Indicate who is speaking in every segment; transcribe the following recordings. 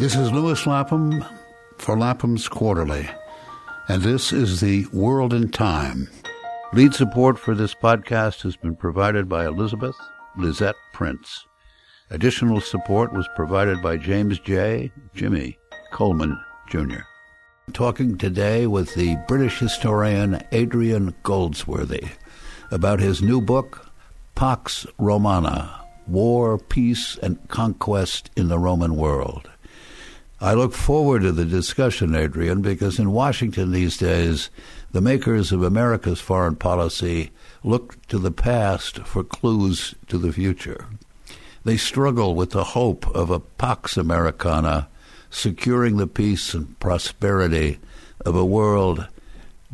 Speaker 1: This is Lewis Lapham for Lapham's Quarterly, and this is the World in Time. Lead support for this podcast has been provided by Elizabeth Lisette Prince. Additional support was provided by James J. Jimmy Coleman, Jr. Talking today with the British historian Adrian Goldsworthy about his new book, Pax Romana War, Peace, and Conquest in the Roman World. I look forward to the discussion, Adrian, because in Washington these days, the makers of America's foreign policy look to the past for clues to the future. They struggle with the hope of a Pax Americana securing the peace and prosperity of a world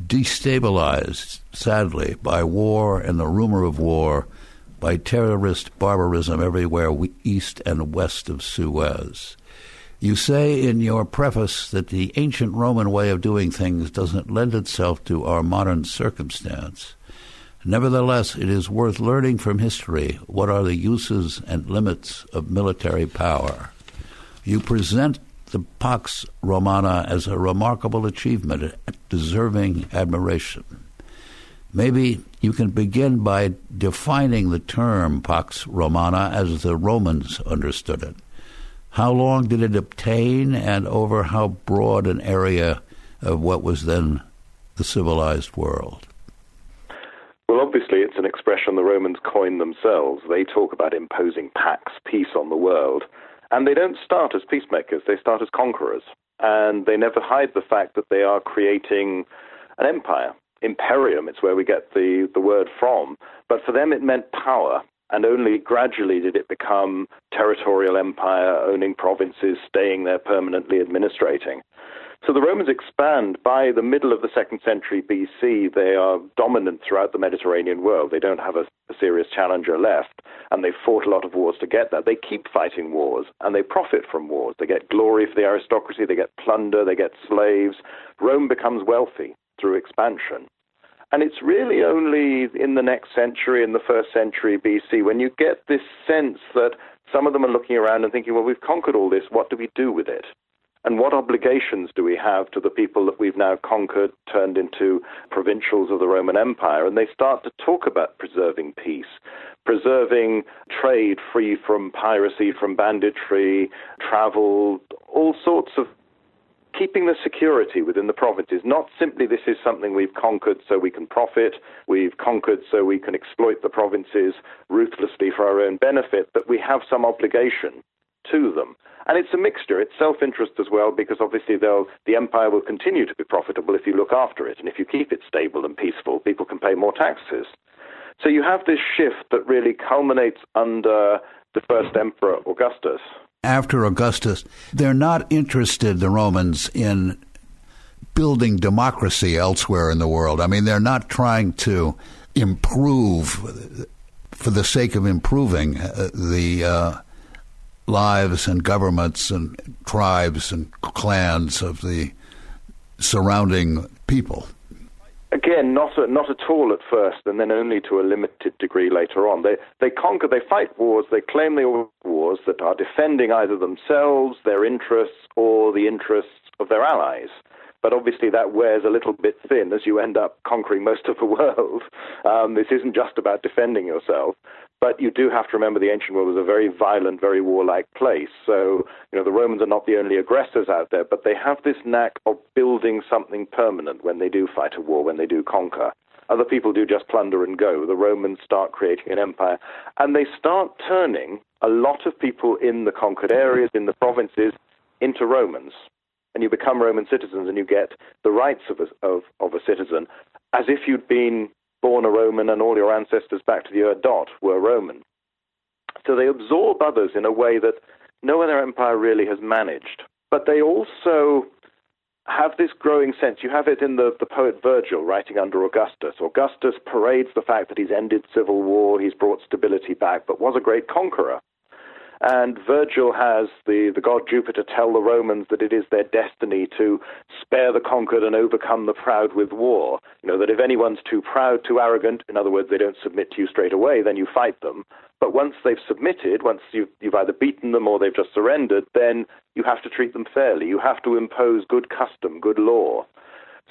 Speaker 1: destabilized, sadly, by war and the rumor of war, by terrorist barbarism everywhere east and west of Suez. You say in your preface that the ancient Roman way of doing things doesn't lend itself to our modern circumstance. Nevertheless, it is worth learning from history what are the uses and limits of military power. You present the Pax Romana as a remarkable achievement deserving admiration. Maybe you can begin by defining the term Pax Romana as the Romans understood it. How long did it obtain, and over how broad an area of what was then the civilized world?
Speaker 2: Well, obviously, it's an expression the Romans coined themselves. They talk about imposing pax, peace on the world. And they don't start as peacemakers, they start as conquerors. And they never hide the fact that they are creating an empire. Imperium, it's where we get the, the word from. But for them, it meant power and only gradually did it become territorial empire, owning provinces, staying there permanently, administrating. So the Romans expand. By the middle of the second century BC, they are dominant throughout the Mediterranean world. They don't have a, a, serious challenger left, and they fought a lot of wars to get that. They keep fighting wars, and they profit from wars. They get glory for the aristocracy, they get plunder, they get slaves. Rome becomes wealthy through expansion. And it's really only in the next century, in the first century BC, when you get this sense that some of them are looking around and thinking, well, we've conquered all this, what do we do with it? And what obligations do we have to the people that we've now conquered, turned into provincials of the Roman Empire? And they start to talk about preserving peace, preserving trade free from piracy, from banditry, travel, all sorts of keeping the security within the provinces, not simply this is something we've conquered so we can profit, we've conquered so we can exploit the provinces ruthlessly for our own benefit, but we have some obligation to them. And it's a mixture. It's self interest as well, because obviously the empire will continue to be profitable if you look after it. And if you keep it stable and peaceful, people can pay more taxes. So you have this shift that really culminates under the first emperor, Augustus
Speaker 1: after Augustus, they're not interested, the Romans, in building democracy elsewhere in the world. I mean, they're not trying to improve for the sake of improving uh, the uh, lives and governments and tribes and clans of the surrounding people
Speaker 2: again, not not at all at first, and then only to a limited degree later on. They they conquer, they fight wars, they claim they are wars that are defending either themselves, their interests, or the interests of their allies. But obviously, that wears a little bit thin as you end up conquering most of the world. Um, this isn't just about defending yourself. But you do have to remember the ancient world was a very violent, very warlike place. So, you know, the Romans are not the only aggressors out there, but they have this knack of building something permanent when they do fight a war, when they do conquer. Other people do just plunder and go. The Romans start creating an empire, and they start turning a lot of people in the conquered areas, in the provinces, into Romans. And you become Roman citizens, and you get the rights of a, of, of a citizen as if you'd been born a Roman and all your ancestors back to the Ur dot were Roman. So they absorb others in a way that no other empire really has managed. But they also have this growing sense. You have it in the, the poet Virgil writing under Augustus. Augustus parades the fact that he's ended civil war, he's brought stability back, but was a great conqueror. And Virgil has the, the god Jupiter tell the Romans that it is their destiny to spare the conquered and overcome the proud with war. You know, that if anyone's too proud, too arrogant, in other words, they don't submit to you straight away, then you fight them. But once they've submitted, once you've, you've either beaten them or they've just surrendered, then you have to treat them fairly. You have to impose good custom, good law.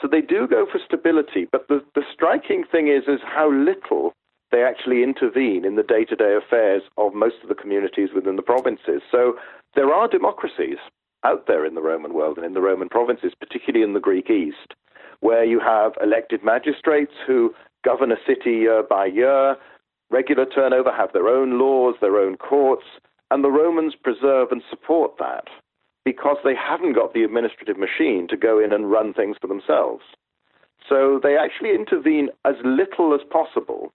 Speaker 2: So they do go for stability, but the, the striking thing is, is how little they actually intervene in the day to day affairs of most of the communities within the provinces. So there are democracies out there in the Roman world and in the Roman provinces, particularly in the Greek East, where you have elected magistrates who govern a city year by year, regular turnover, have their own laws, their own courts, and the Romans preserve and support that because they haven't got the administrative machine to go in and run things for themselves. So they actually intervene as little as possible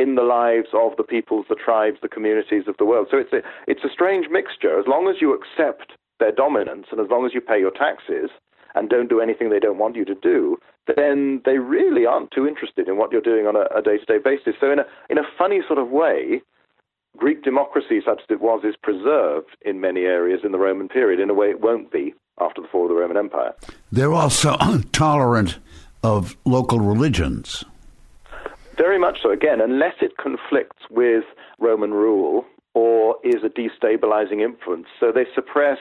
Speaker 2: in the lives of the peoples, the tribes, the communities of the world. So it's a, it's a strange mixture. As long as you accept their dominance and as long as you pay your taxes and don't do anything they don't want you to do, then they really aren't too interested in what you're doing on a day to day basis. So, in a, in a funny sort of way, Greek democracy, such as it was, is preserved in many areas in the Roman period in a way it won't be after the fall of the Roman Empire.
Speaker 1: They're also tolerant of local religions.
Speaker 2: Very much so. Again, unless it conflicts with Roman rule or is a destabilizing influence. So they suppress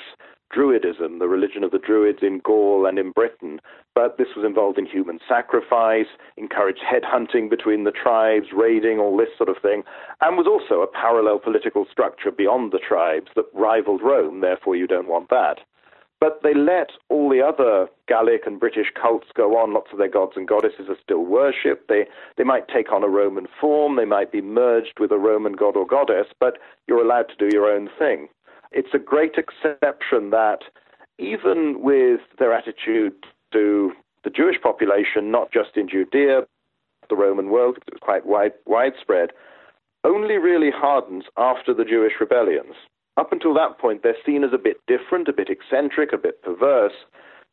Speaker 2: Druidism, the religion of the Druids in Gaul and in Britain, but this was involved in human sacrifice, encouraged headhunting between the tribes, raiding, all this sort of thing, and was also a parallel political structure beyond the tribes that rivaled Rome, therefore you don't want that. But they let all the other Gallic and British cults go on. Lots of their gods and goddesses are still worshipped. They, they might take on a Roman form. They might be merged with a Roman god or goddess, but you're allowed to do your own thing. It's a great exception that even with their attitude to the Jewish population, not just in Judea, the Roman world, it was quite wide, widespread, only really hardens after the Jewish rebellions. Up until that point, they're seen as a bit different, a bit eccentric, a bit perverse,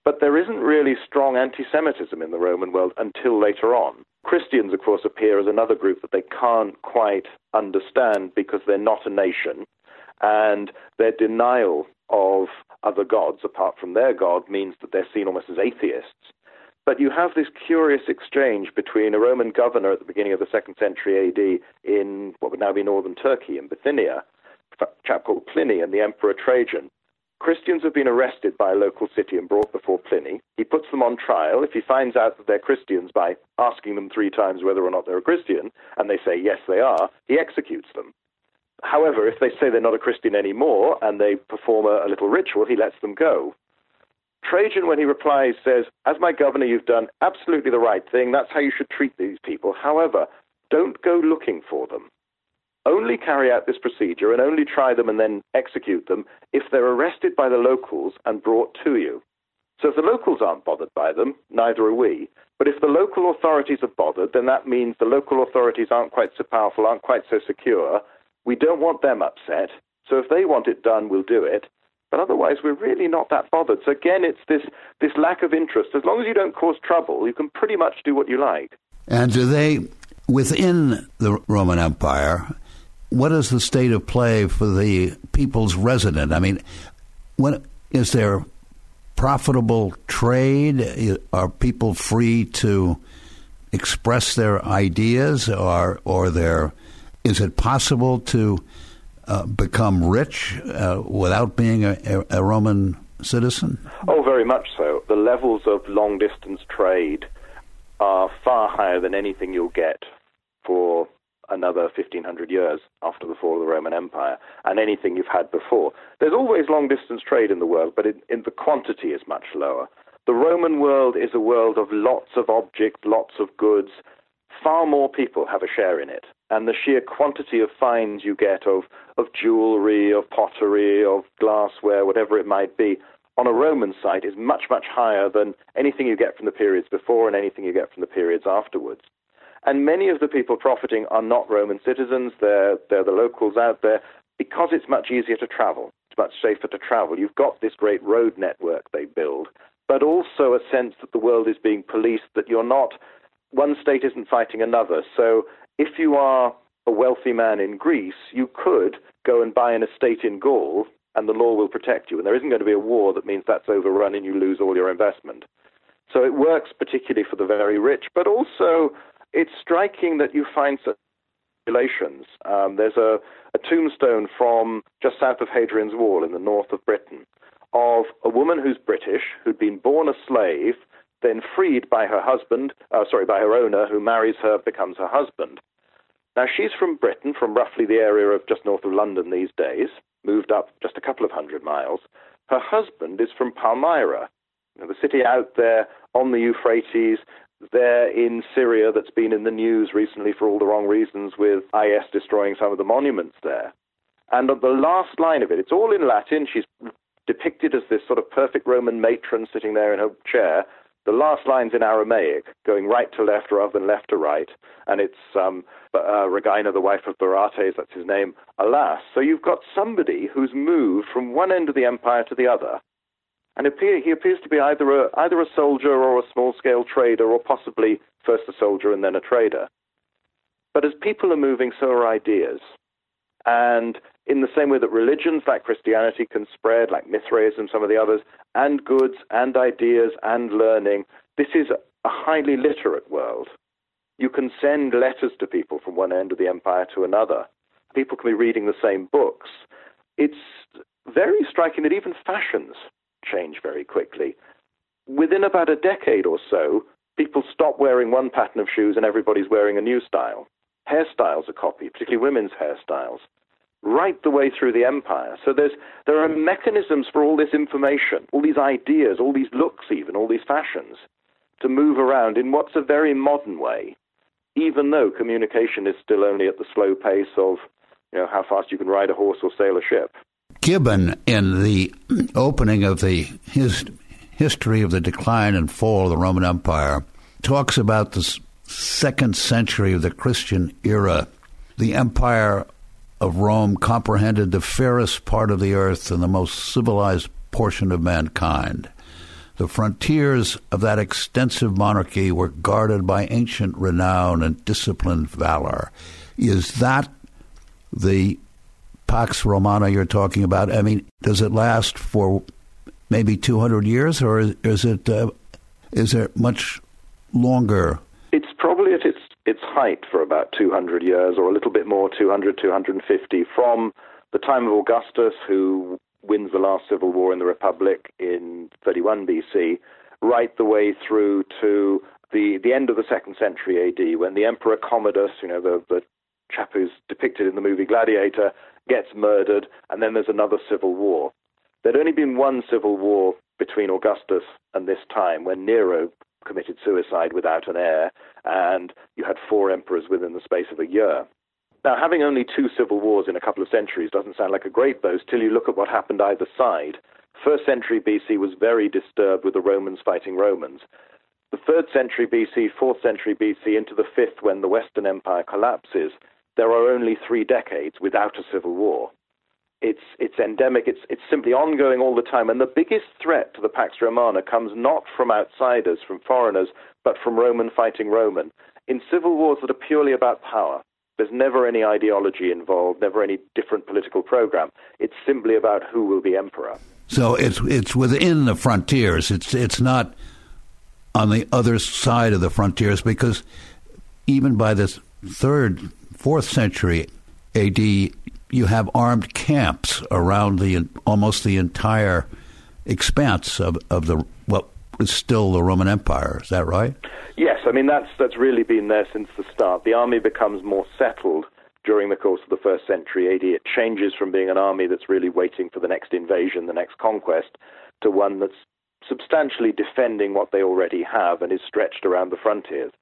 Speaker 2: but there isn't really strong anti Semitism in the Roman world until later on. Christians, of course, appear as another group that they can't quite understand because they're not a nation, and their denial of other gods apart from their God means that they're seen almost as atheists. But you have this curious exchange between a Roman governor at the beginning of the second century AD in what would now be northern Turkey, in Bithynia, chap called Pliny and the Emperor Trajan. Christians have been arrested by a local city and brought before Pliny. He puts them on trial. If he finds out that they're Christians by asking them three times whether or not they're a Christian, and they say yes, they are, he executes them. However, if they say they're not a Christian anymore and they perform a, a little ritual, he lets them go. Trajan, when he replies, says, As my governor, you've done absolutely the right thing. That's how you should treat these people. However, don't go looking for them only carry out this procedure and only try them and then execute them if they're arrested by the locals and brought to you. So if the locals aren't bothered by them, neither are we. But if the local authorities are bothered, then that means the local authorities aren't quite so powerful, aren't quite so secure. We don't want them upset. So if they want it done, we'll do it. But otherwise, we're really not that bothered. So again, it's this, this lack of interest. As long as you don't cause trouble, you can pretty much do what you like.
Speaker 1: And do they, within the Roman Empire, what is the state of play for the people's resident? I mean, when is there profitable trade? Are people free to express their ideas, or or there is it possible to uh, become rich uh, without being a, a, Roman citizen?
Speaker 2: Oh, very much so. The levels of long distance trade are far higher than anything you'll get for another 1500 years after the fall of the Roman Empire and anything you've had before. There's always long distance trade in the world, but in, the quantity is much lower. The Roman world is a world of lots of objects, lots of goods. Far more people have a share in it. And the sheer quantity of finds you get of, of jewelry, of pottery, of glassware, whatever it might be, on a Roman site is much, much higher than anything you get from the periods before and anything you get from the periods afterwards. And many of the people profiting are not Roman citizens, they're, they're the locals out there because it's much easier to travel. It's much safer to travel. You've got this great road network they build, but also a sense that the world is being policed, that you're not, one state isn't fighting another. So if you are a wealthy man in Greece, you could go and buy an estate in Gaul and the law will protect you. And there isn't going to be a war that means that's overrun and you lose all your investment. So it works particularly for the very rich, but also it's striking that you find such relations. Um, there's a, a tombstone from just south of Hadrian's Wall in the north of Britain of a woman who's British, who'd been born a slave, then freed by her husband, uh, sorry, by her owner, who marries her, becomes her husband. Now, she's from Britain, from roughly the area of just north of London these days, moved up just a couple of hundred miles. Her husband is from Palmyra, the city out there on the Euphrates, there in Syria that's been in the news recently for all the wrong reasons with IS destroying some of the monuments there. And on the last line of it, it's all in Latin. She's depicted as this sort of perfect Roman matron sitting there in her chair. The last line's in Aramaic, going right to left rather than left to right. And it's um, uh, Regina, the wife of Barates, that's his name, alas. So you've got somebody who's moved from one end of the empire to the other. And appear, he appears to be either a, either a soldier or a small scale trader, or possibly first a soldier and then a trader. But as people are moving, so are ideas. And in the same way that religions like Christianity can spread, like Mithraism, some of the others, and goods and ideas and learning, this is a highly literate world. You can send letters to people from one end of the empire to another. People can be reading the same books. It's very striking that even fashions change very quickly. Within about a decade or so, people stop wearing one pattern of shoes and everybody's wearing a new style. Hairstyles are copied, particularly women's hairstyles right the way through the empire. So there's, there are mechanisms for all this information, all these ideas, all these looks, even, all these fashions, to move around in what's a very modern way, even though communication is still only at the slow pace of you know, how fast you can ride a horse or sail a ship.
Speaker 1: Gibbon, in the opening of the his history of the decline and fall of the Roman Empire, talks about the second century of the Christian era. The empire of Rome comprehended the fairest part of the earth and the most civilized portion of mankind. The frontiers of that extensive monarchy were guarded by ancient renown and disciplined valor. Is that the Pax Romana you're talking about? I mean, does it last for maybe 200 years, or is, is it uh, is it much longer?
Speaker 2: It's probably at its its height for about 200 years, or a little bit more, 200, 250, from the time of Augustus, who wins the last civil war in the Republic in 31 BC, right the way through to the, the end of the second century AD, when the Emperor Commodus, you know, the, the chap who's depicted in the movie Gladiator, gets murdered, and then there's another civil war. There'd only been one civil war between Augustus and this time, when Nero committed suicide without an heir, and you had four emperors within the space of a year. Now, having only two civil wars in a couple of centuries doesn't sound like a great boast till you look at what happened either side. First century BC was very disturbed with the Romans fighting Romans. The third century BC, fourth century BC, into the fifth, when the Western Empire collapses, there are only three decades without a civil war. It's, it's endemic, it's, it's simply ongoing all the time. And the biggest threat to the Pax Romana comes not from outsiders, from foreigners, but from Roman fighting Roman. In civil wars that are purely about power, there's never any ideology involved, never any different political program. It's simply about who will be emperor.
Speaker 1: So it's it's within the frontiers. It's it's not on the other side of the frontiers because even by this third, fourth century AD, you have armed camps around the almost the entire expanse of, of the what is still the Roman Empire. Is that right?
Speaker 2: Yes, I mean that's that's really been there since the start. The army becomes more settled during the course of the first century AD. It changes from being an army that's really waiting for the next invasion, the next conquest, to one that's substantially defending what they already have and is stretched around the frontiers.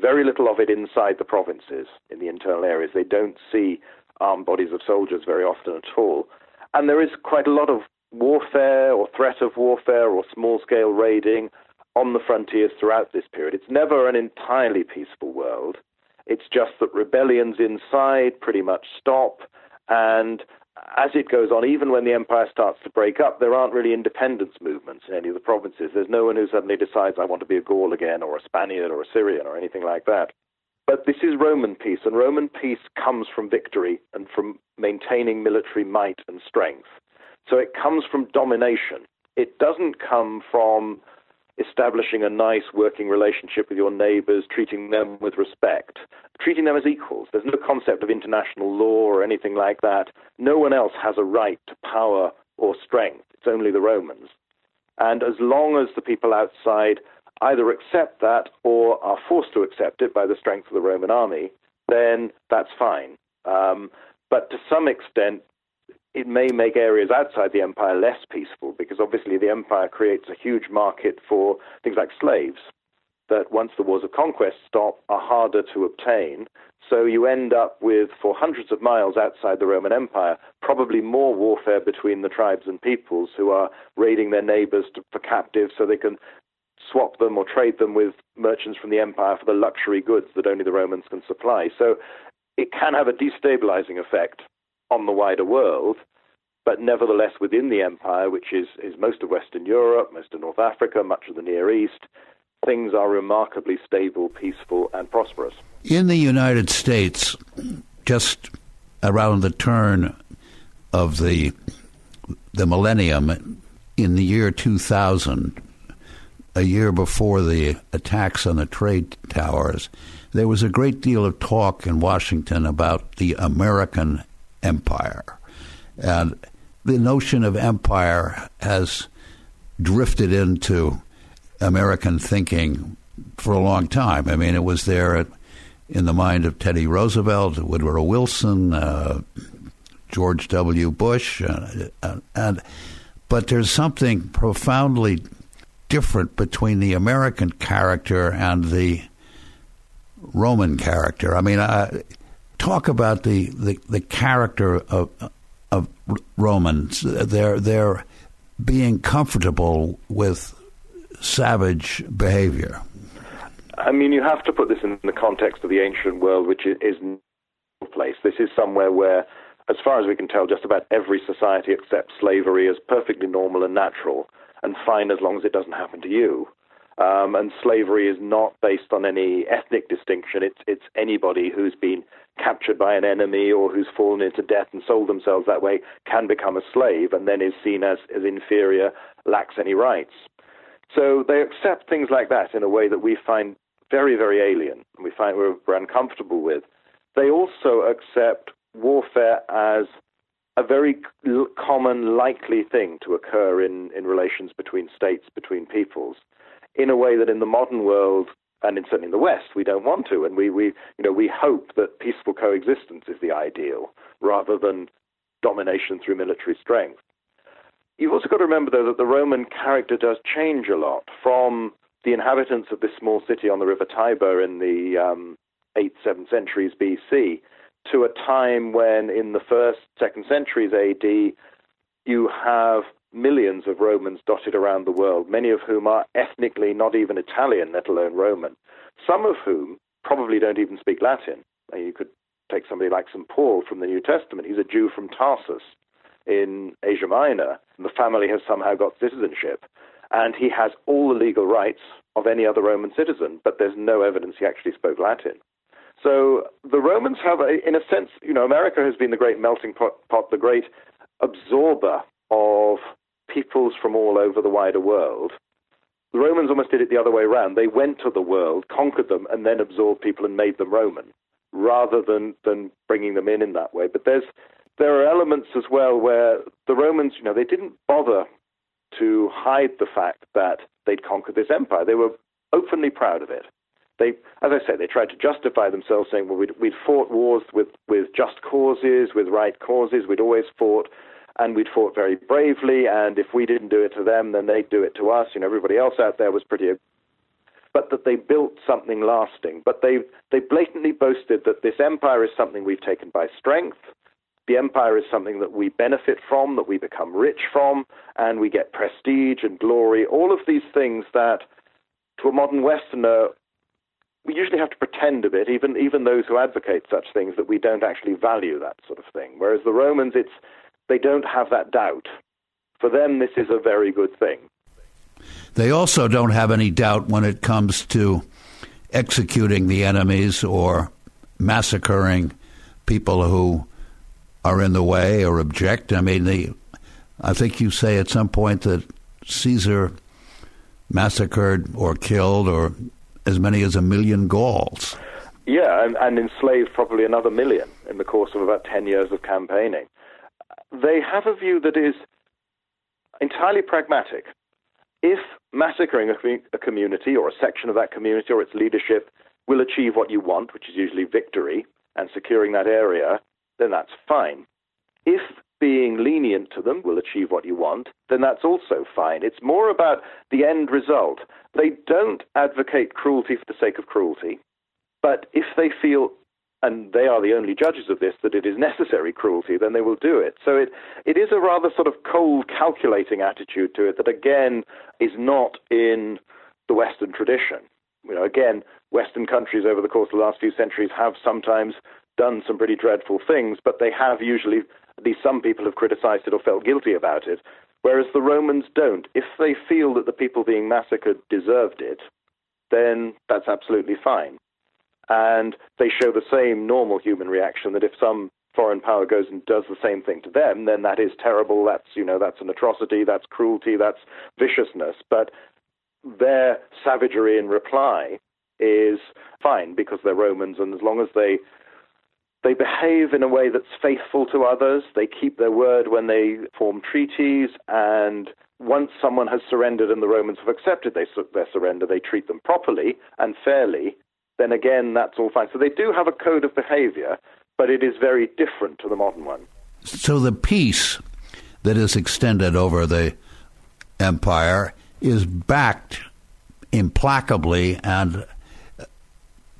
Speaker 2: Very little of it inside the provinces, in the internal areas. They don't see armed bodies of soldiers very often at all. And there is quite a lot of warfare or threat of warfare or small scale raiding on the frontiers throughout this period. It's never an entirely peaceful world. It's just that rebellions inside pretty much stop. And as it goes on, even when the empire starts to break up, there aren't really independence movements in any of the provinces. There's no one who suddenly decides, I want to be a Gaul again, or a Spaniard, or a Syrian, or anything like that. But this is Roman peace, and Roman peace comes from victory and from maintaining military might and strength. So it comes from domination. It doesn't come from establishing a nice working relationship with your neighbors, treating them with respect, treating them as equals. There's no concept of international law or anything like that. No one else has a right to power or strength. It's only the Romans. And as long as the people outside either accept that or are forced to accept it by the strength of the Roman army, then that's fine. Um, but to some extent, it may make areas outside the empire less peaceful because obviously the empire creates a huge market for things like slaves that once the wars of conquest stop are harder to obtain. So you end up with, for hundreds of miles outside the Roman Empire, probably more warfare between the tribes and peoples who are raiding their neighbors to, for captives so they can swap them or trade them with merchants from the empire for the luxury goods that only the Romans can supply. So it can have a destabilizing effect on the wider world, but nevertheless within the empire, which is, is most of Western Europe, most of North Africa, much of the Near East, things are remarkably stable, peaceful, and prosperous.
Speaker 1: In the United States, just around the turn of the the millennium, in the year 2000, a year before the attacks on the trade towers, there was a great deal of talk in Washington about the American empire. And the notion of empire has drifted into American thinking for a long time. I mean, it was there in the mind of Teddy Roosevelt, Woodrow Wilson, uh, George W. Bush, uh, uh, and but there's something profoundly different between the American character and the Roman character. I mean, I, talk about the, the, the character of of Romans. They're they're being comfortable with savage behavior.
Speaker 2: I mean, you have to put this in the context of the ancient world, which is no place. This is somewhere where, as far as we can tell, just about every society accepts slavery as perfectly normal and natural, and fine as long as it doesn't happen to you. Um, and slavery is not based on any ethnic distinction. It's it's anybody who's been captured by an enemy or who's fallen into debt and sold themselves that way can become a slave and then is seen as, as inferior, lacks any rights. So they accept things like that in a way that we find very, very alien and we find we're, we're uncomfortable with. They also accept warfare as a very common, likely thing to occur in, in relations between states, between peoples in a way that in the modern world and in, certainly in the West, we don't want to, and we, we, you know, we hope that peaceful coexistence is the ideal rather than domination through military strength. You've also got to remember, though, that the Roman character does change a lot from the inhabitants of this small city on the river Tiber in the um, 8th, 7th centuries BC to a time when, in the first, second centuries AD, you have millions of Romans dotted around the world, many of whom are ethnically not even Italian, let alone Roman, some of whom probably don't even speak Latin. You could take somebody like St. Paul from the New Testament. He's a Jew from Tarsus in Asia Minor. The family has somehow got citizenship, and he has all the legal rights of any other Roman citizen, but there's no evidence he actually spoke Latin. So the Romans have, a, in a sense, you know, America has been the great melting pot, pot the great absorber of peoples from all over the wider world. The Romans almost did it the other way around. They went to the world, conquered them, and then absorbed people and made them Roman, rather than, than bringing them in in that way. But there's, there are elements as well where the Romans, you know, they didn't bother to hide the fact that they'd conquered this empire. They were openly proud of it. They, as I say, they tried to justify themselves, saying, "Well, we'd, we'd fought wars with, with just causes, with right causes. We'd always fought and we'd fought very bravely. And if we didn't do it to them, then they'd do it to us. You know, everybody else out there was pretty. But that they built something lasting. But they they blatantly boasted that this empire is something we've taken by strength. The empire is something that we benefit from, that we become rich from, and we get prestige and glory. All of these things that, to a modern Westerner, we usually have to pretend a bit, even even those who advocate such things, that we don't actually value that sort of thing. Whereas the Romans, it's they don't have that doubt. For them, this is a very good thing.
Speaker 1: They also don't have any doubt when it comes to executing the enemies or massacring people who are in the way or object. I mean, the, I think you say at some point that Caesar massacred or killed or as many as a million Gauls.
Speaker 2: Yeah, and, and enslaved probably another million in the course of about 10 years of campaigning. They have a view that is entirely pragmatic. If massacring a, a community or a section of that community or its leadership will achieve what you want, which is usually victory and securing that area, then that's fine. If being lenient to them will achieve what you want, then that's also fine. It's more about the end result. They don't advocate cruelty for the sake of cruelty, but if they feel and they are the only judges of this, that it is necessary cruelty, then they will do it. So it, it is a rather sort of cold, calculating attitude to it that, again, is not in the Western tradition. You know, again, Western countries over the course of the last few centuries have sometimes done some pretty dreadful things, but they have usually, at least some people have criticized it or felt guilty about it, whereas the Romans don't. If they feel that the people being massacred deserved it, then that's absolutely fine and they show the same normal human reaction that if some foreign power goes and does the same thing to them, then that is terrible. That's you know that's an atrocity. That's cruelty. That's viciousness. But their savagery in reply is fine because they're Romans, and as long as they they behave in a way that's faithful to others, they keep their word when they form treaties, and once someone has surrendered and the Romans have accepted their surrender, they treat them properly and fairly, then again, that's all fine. So they do have a code of behavior, but it is very different to the modern one.
Speaker 1: So the peace that is extended over the empire is backed implacably and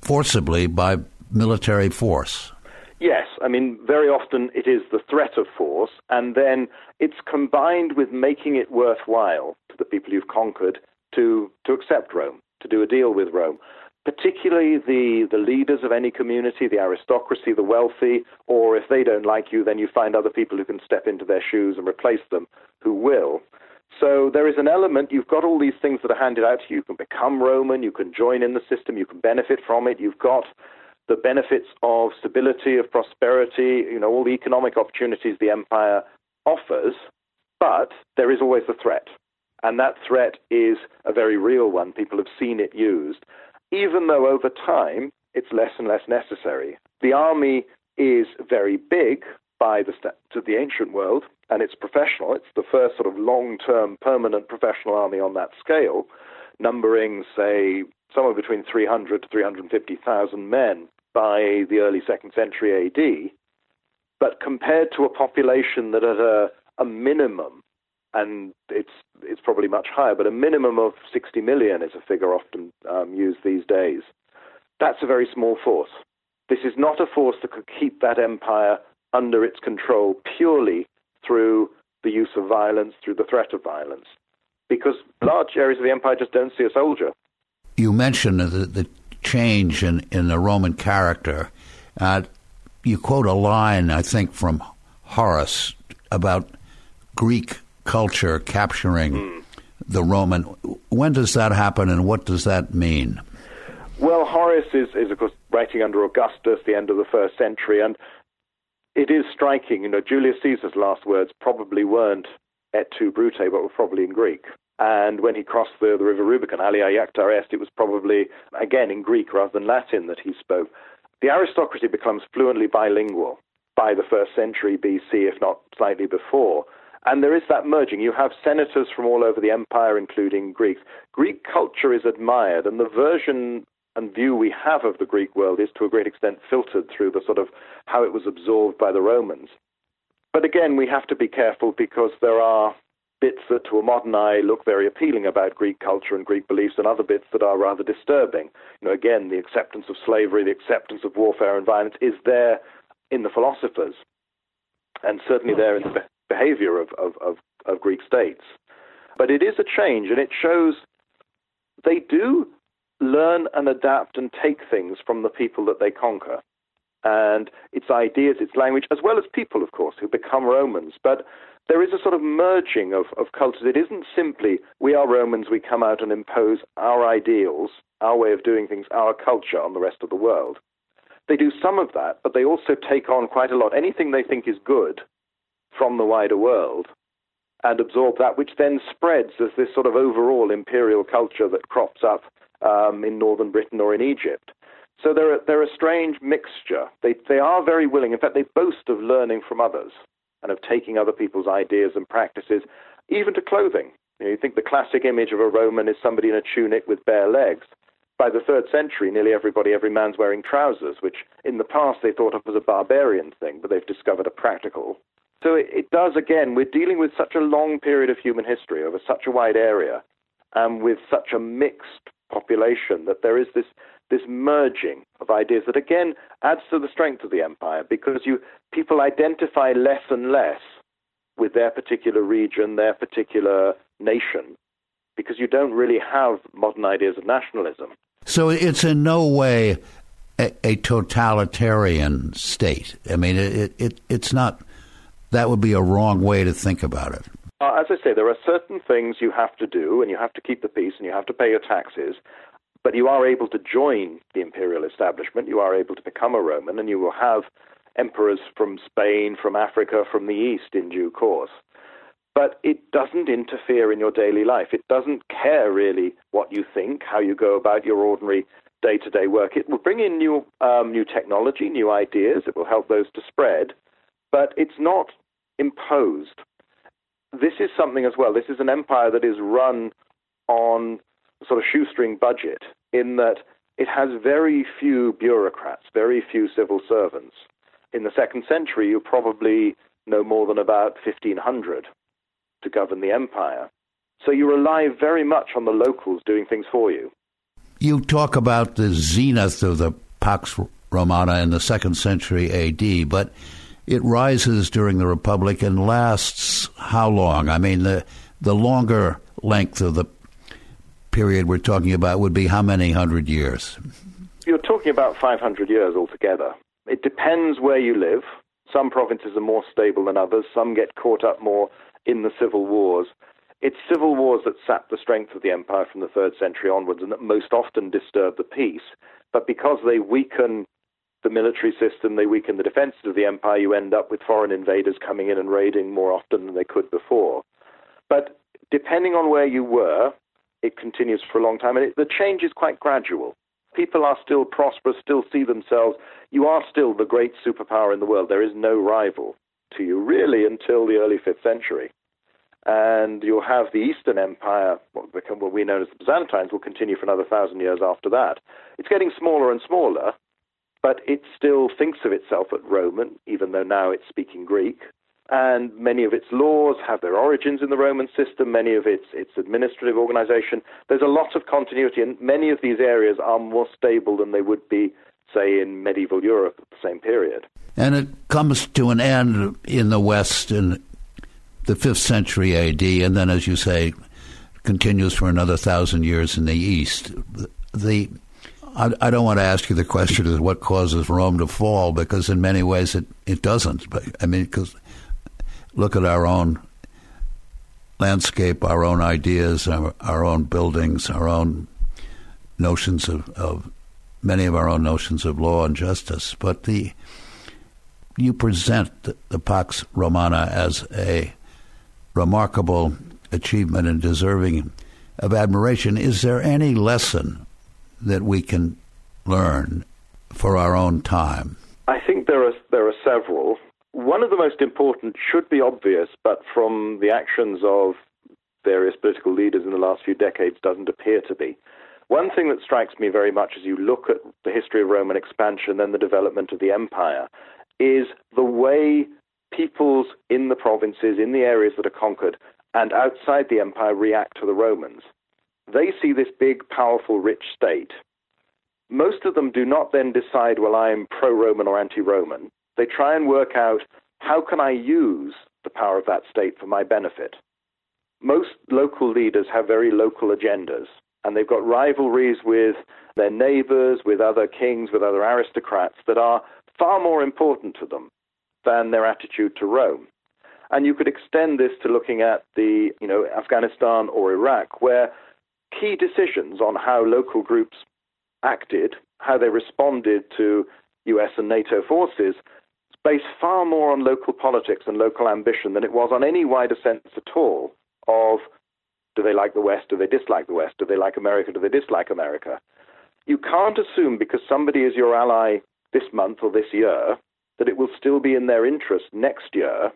Speaker 1: forcibly by military force.
Speaker 2: Yes, I mean, very often it is the threat of force, and then it's combined with making it worthwhile to the people you've conquered to, to accept Rome, to do a deal with Rome particularly the, the leaders of any community, the aristocracy, the wealthy, or if they don't like you, then you find other people who can step into their shoes and replace them who will. So there is an element, you've got all these things that are handed out to you. You can become Roman, you can join in the system, you can benefit from it. You've got the benefits of stability, of prosperity, you know, all the economic opportunities the empire offers, but there is always the threat. And that threat is a very real one. People have seen it used even though over time it's less and less necessary. The army is very big by the st- to the ancient world, and it's professional. It's the first sort of long-term, permanent professional army on that scale, numbering, say, somewhere between 300 to 350,000 men by the early second century AD. But compared to a population that at a, a minimum and it's it's probably much higher, but a minimum of 60 million is a figure often um, used these days. That's a very small force. This is not a force that could keep that empire under its control purely through the use of violence, through the threat of violence, because large areas of the empire just don't see a soldier.
Speaker 1: You mentioned the, the change in, in the Roman character. Uh, you quote a line, I think, from Horace about Greek culture capturing mm. the Roman. When does that happen, and what does that mean?
Speaker 2: Well, Horace is, is of course writing under Augustus, the end of the first century, and it is striking. You know, Julius Caesar's last words probably weren't et tu brute, but were probably in Greek. And when he crossed the, the river Rubicon, alea iacta est, it was probably, again, in Greek rather than Latin that he spoke. The aristocracy becomes fluently bilingual by the first century BC, if not slightly before. And there is that merging. You have senators from all over the empire, including Greeks. Greek culture is admired, and the version and view we have of the Greek world is to a great extent filtered through the sort of how it was absorbed by the Romans. But again, we have to be careful because there are bits that to a modern eye look very appealing about Greek culture and Greek beliefs, and other bits that are rather disturbing. You know, again, the acceptance of slavery, the acceptance of warfare and violence is there in the philosophers, and certainly hmm. there in the behavior of, of, of, of Greek states. But it is a change, and it shows they do learn and adapt and take things from the people that they conquer. And its ideas, its language, as well as people, of course, who become Romans. But there is a sort of merging of, of cultures. It isn't simply, we are Romans, we come out and impose our ideals, our way of doing things, our culture on the rest of the world. They do some of that, but they also take on quite a lot. Anything they think is good from the wider world and absorb that, which then spreads as this sort of overall imperial culture that crops up um, in northern Britain or in Egypt. So they're a, they're a strange mixture. They, they are very willing. In fact, they boast of learning from others and of taking other people's ideas and practices, even to clothing. You, know, you think the classic image of a Roman is somebody in a tunic with bare legs. By the third century, nearly everybody, every man's wearing trousers, which in the past they thought of as a barbarian thing, but they've discovered a practical. So it, it does, again, we're dealing with such a long period of human history over such a wide area and with such a mixed population that there is this this merging of ideas that again adds to the strength of the empire because you people identify less and less with their particular region, their particular nation, because you don't really have modern ideas of nationalism.
Speaker 1: So it's in no way a, a totalitarian state. I mean, it, it it's not. That would be a wrong way to think about it.
Speaker 2: Uh, as I say, there are certain things you have to do, and you have to keep the peace, and you have to pay your taxes. But you are able to join the imperial establishment. You are able to become a Roman, and you will have emperors from Spain, from Africa, from the East in due course. But it doesn't interfere in your daily life. It doesn't care really what you think, how you go about your ordinary day to day work. It will bring in new, um, new technology, new ideas. It will help those to spread. But it's not imposed. This is something as well. This is an empire that is run on sort of shoestring budget in that it has very few bureaucrats, very few civil servants. In the second century, you probably no more than about 1,500 to govern the empire. So you rely very much on the locals doing things for you.
Speaker 1: You talk about the zenith of the Pax Romana in the second century AD, but it rises during the Republic and lasts how long? I mean, the the longer length of the period we're talking about would be how many hundred years?
Speaker 2: You're talking about 500 years altogether. It depends where you live. Some provinces are more stable than others. Some get caught up more in the civil wars. It's civil wars that sap the strength of the empire from the third century onwards and that most often disturb the peace. But because they weaken the military system, they weaken the defenses of the empire, you end up with foreign invaders coming in and raiding more often than they could before. But depending on where you were, it continues for a long time. And it, the change is quite gradual. People are still prosperous, still see themselves. You are still the great superpower in the world. There is no rival to you, really, until the early 5th century. And you'll have the Eastern Empire, what, become, what we know as the Byzantines, will continue for another thousand years after that. It's getting smaller and smaller, but it still thinks of itself as Roman, even though now it's speaking Greek and many of its laws have their origins in the Roman system, many of its, its administrative organization. There's a lot of continuity, and many of these areas are more stable than they would be, say, in medieval Europe at the same period.
Speaker 1: And it comes to an end in the West in the 5th century AD, and then, as you say, continues for another thousand years in the East. The I, I, don't want to ask you the question of what causes Rome to fall, because in many ways it, it doesn't. But I mean, because look at our own landscape, our own ideas, our, our own buildings, our own notions of, of many of our own notions of law and justice. But the you present the, the Pax Romana as a remarkable achievement and deserving of admiration. Is there any lesson that we can learn for our own time?
Speaker 2: I think there are there are several. One of the most important should be obvious, but from the actions of various political leaders in the last few decades doesn't appear to be. One thing that strikes me very much as you look at the history of Roman expansion and the development of the empire is the way peoples in the provinces, in the areas that are conquered, and outside the empire react to the Romans. They see this big, powerful, rich state. Most of them do not then decide, well, I am pro Roman or anti Roman. They try and work out how can I use the power of that state for my benefit. Most local leaders have very local agendas, and they've got rivalries with their neighbors, with other kings, with other aristocrats that are far more important to them than their attitude to Rome. And you could extend this to looking at the, you know, Afghanistan or Iraq, where key decisions on how local groups acted, how they responded to US and NATO forces is based far more on local politics and local ambition than it was on any wider sense at all of do they like the West, do they dislike the West, do they like America, do they dislike America. You can't assume because somebody is your ally this month or this year that it will still be in their interest next year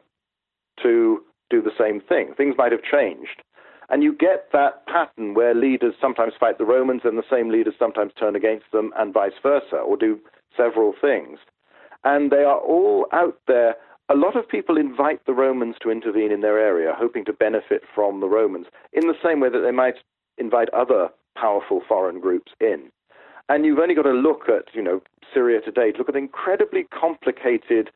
Speaker 2: to do the same thing. Things might have changed. And you get that pattern where leaders sometimes fight the Romans and the same leaders sometimes turn against them and vice versa, or do several things. And they are all out there. A lot of people invite the Romans to intervene in their area, hoping to benefit from the Romans, in the same way that they might invite other powerful foreign groups in. And you've only got to look at, you know, Syria today, to look at incredibly complicated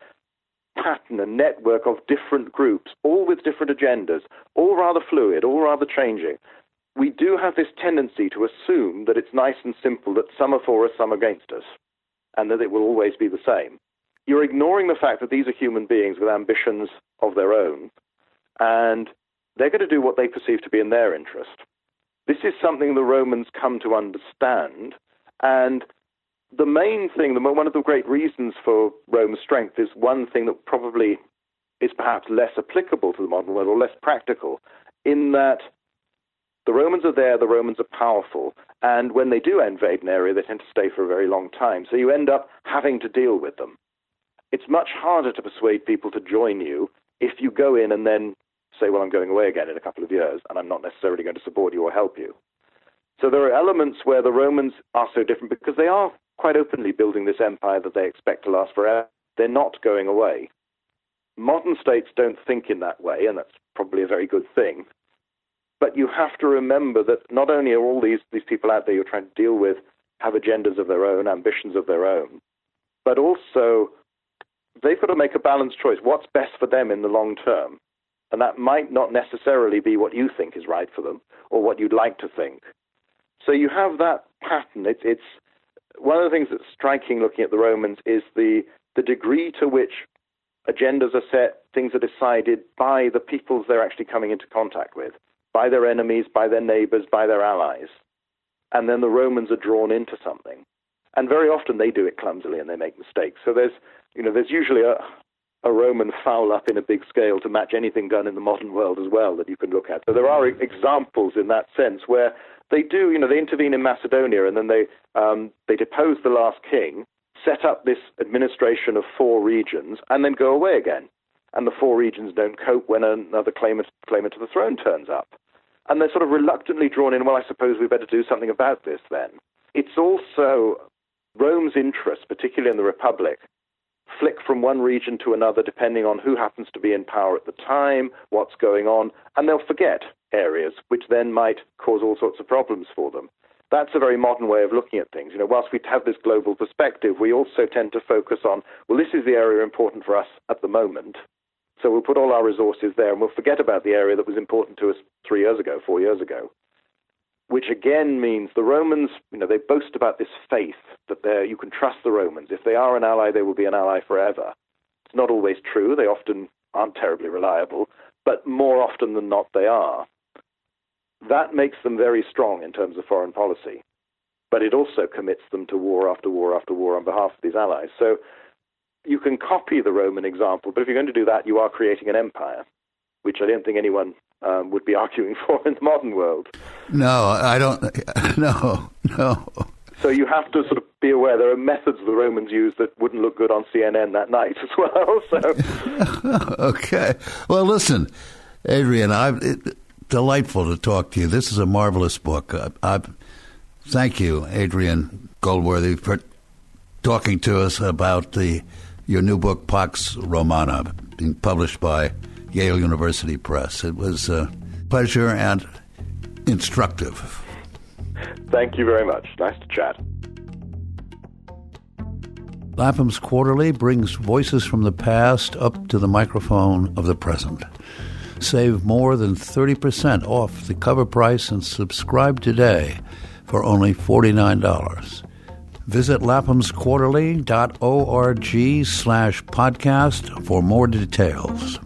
Speaker 2: pattern and network of different groups, all with different agendas, all rather fluid, all rather changing. We do have this tendency to assume that it's nice and simple, that some are for us, some against us, and that it will always be the same. You're ignoring the fact that these are human beings with ambitions of their own, and they're going to do what they perceive to be in their interest. This is something the Romans come to understand, and the main thing, one of the great reasons for Rome's strength is one thing that probably is perhaps less applicable to the modern world or less practical, in that the Romans are there, the Romans are powerful, and when they do invade an area, they tend to stay for a very long time. So you end up having to deal with them. It's much harder to persuade people to join you if you go in and then say, well, I'm going away again in a couple of years, and I'm not necessarily going to support you or help you. So there are elements where the Romans are so different because they are quite openly building this empire that they expect to last forever. They're not going away. Modern states don't think in that way, and that's probably a very good thing. But you have to remember that not only are all these, these people out there you're trying to deal with have agendas of their own, ambitions of their own, but also they've got to make a balanced choice. What's best for them in the long term? And that might not necessarily be what you think is right for them or what you'd like to think. So you have that pattern. It's, it's one of the things that's striking looking at the Romans is the, the degree to which agendas are set, things are decided by the peoples they're actually coming into contact with, by their enemies, by their neighbors, by their allies. And then the Romans are drawn into something. And very often they do it clumsily and they make mistakes. So there's, you know, there's usually a, a Roman foul up in a big scale to match anything done in the modern world as well that you can look at. So there are examples in that sense where they do, you know, they intervene in Macedonia and then they um, they depose the last king, set up this administration of four regions, and then go away again. And the four regions don't cope when another claimant claimant to the throne turns up, and they're sort of reluctantly drawn in. Well, I suppose we better do something about this then. It's also Rome's interest, particularly in the Republic, flick from one region to another depending on who happens to be in power at the time, what's going on, and they'll forget areas, which then might cause all sorts of problems for them. That's a very modern way of looking at things. You know, whilst we have this global perspective, we also tend to focus on, well, this is the area important for us at the moment. So we'll put all our resources there and we'll forget about the area that was important to us three years ago, four years ago which again means the Romans, you know, they boast about this faith that you can trust the Romans. If they are an ally, they will be an ally forever. It's not always true. They often aren't terribly reliable, but more often than not, they are. That makes them very strong in terms of foreign policy, but it also commits them to war after war after war on behalf of these allies. So you can copy the Roman example, but if you're going to do that, you are creating an empire, which I don't think anyone um, would be arguing for in the modern world.
Speaker 1: No, I don't. No, no.
Speaker 2: So you have to sort of be aware there are methods the Romans used that wouldn't look good on CNN that night as well. So
Speaker 1: okay. Well, listen, Adrian, I it, delightful to talk to you. This is a marvelous book. I, I thank you, Adrian Goldsworthy, for talking to us about the your new book, Pax Romana, being published by Yale University Press. It was a pleasure and instructive.
Speaker 2: Thank you very much. Nice to chat.
Speaker 1: Lapham's Quarterly brings voices from the past up to the microphone of the present. Save more than 30% off the cover price and subscribe today for only $49. Visit laphamsquarterly.org slash podcast for more details.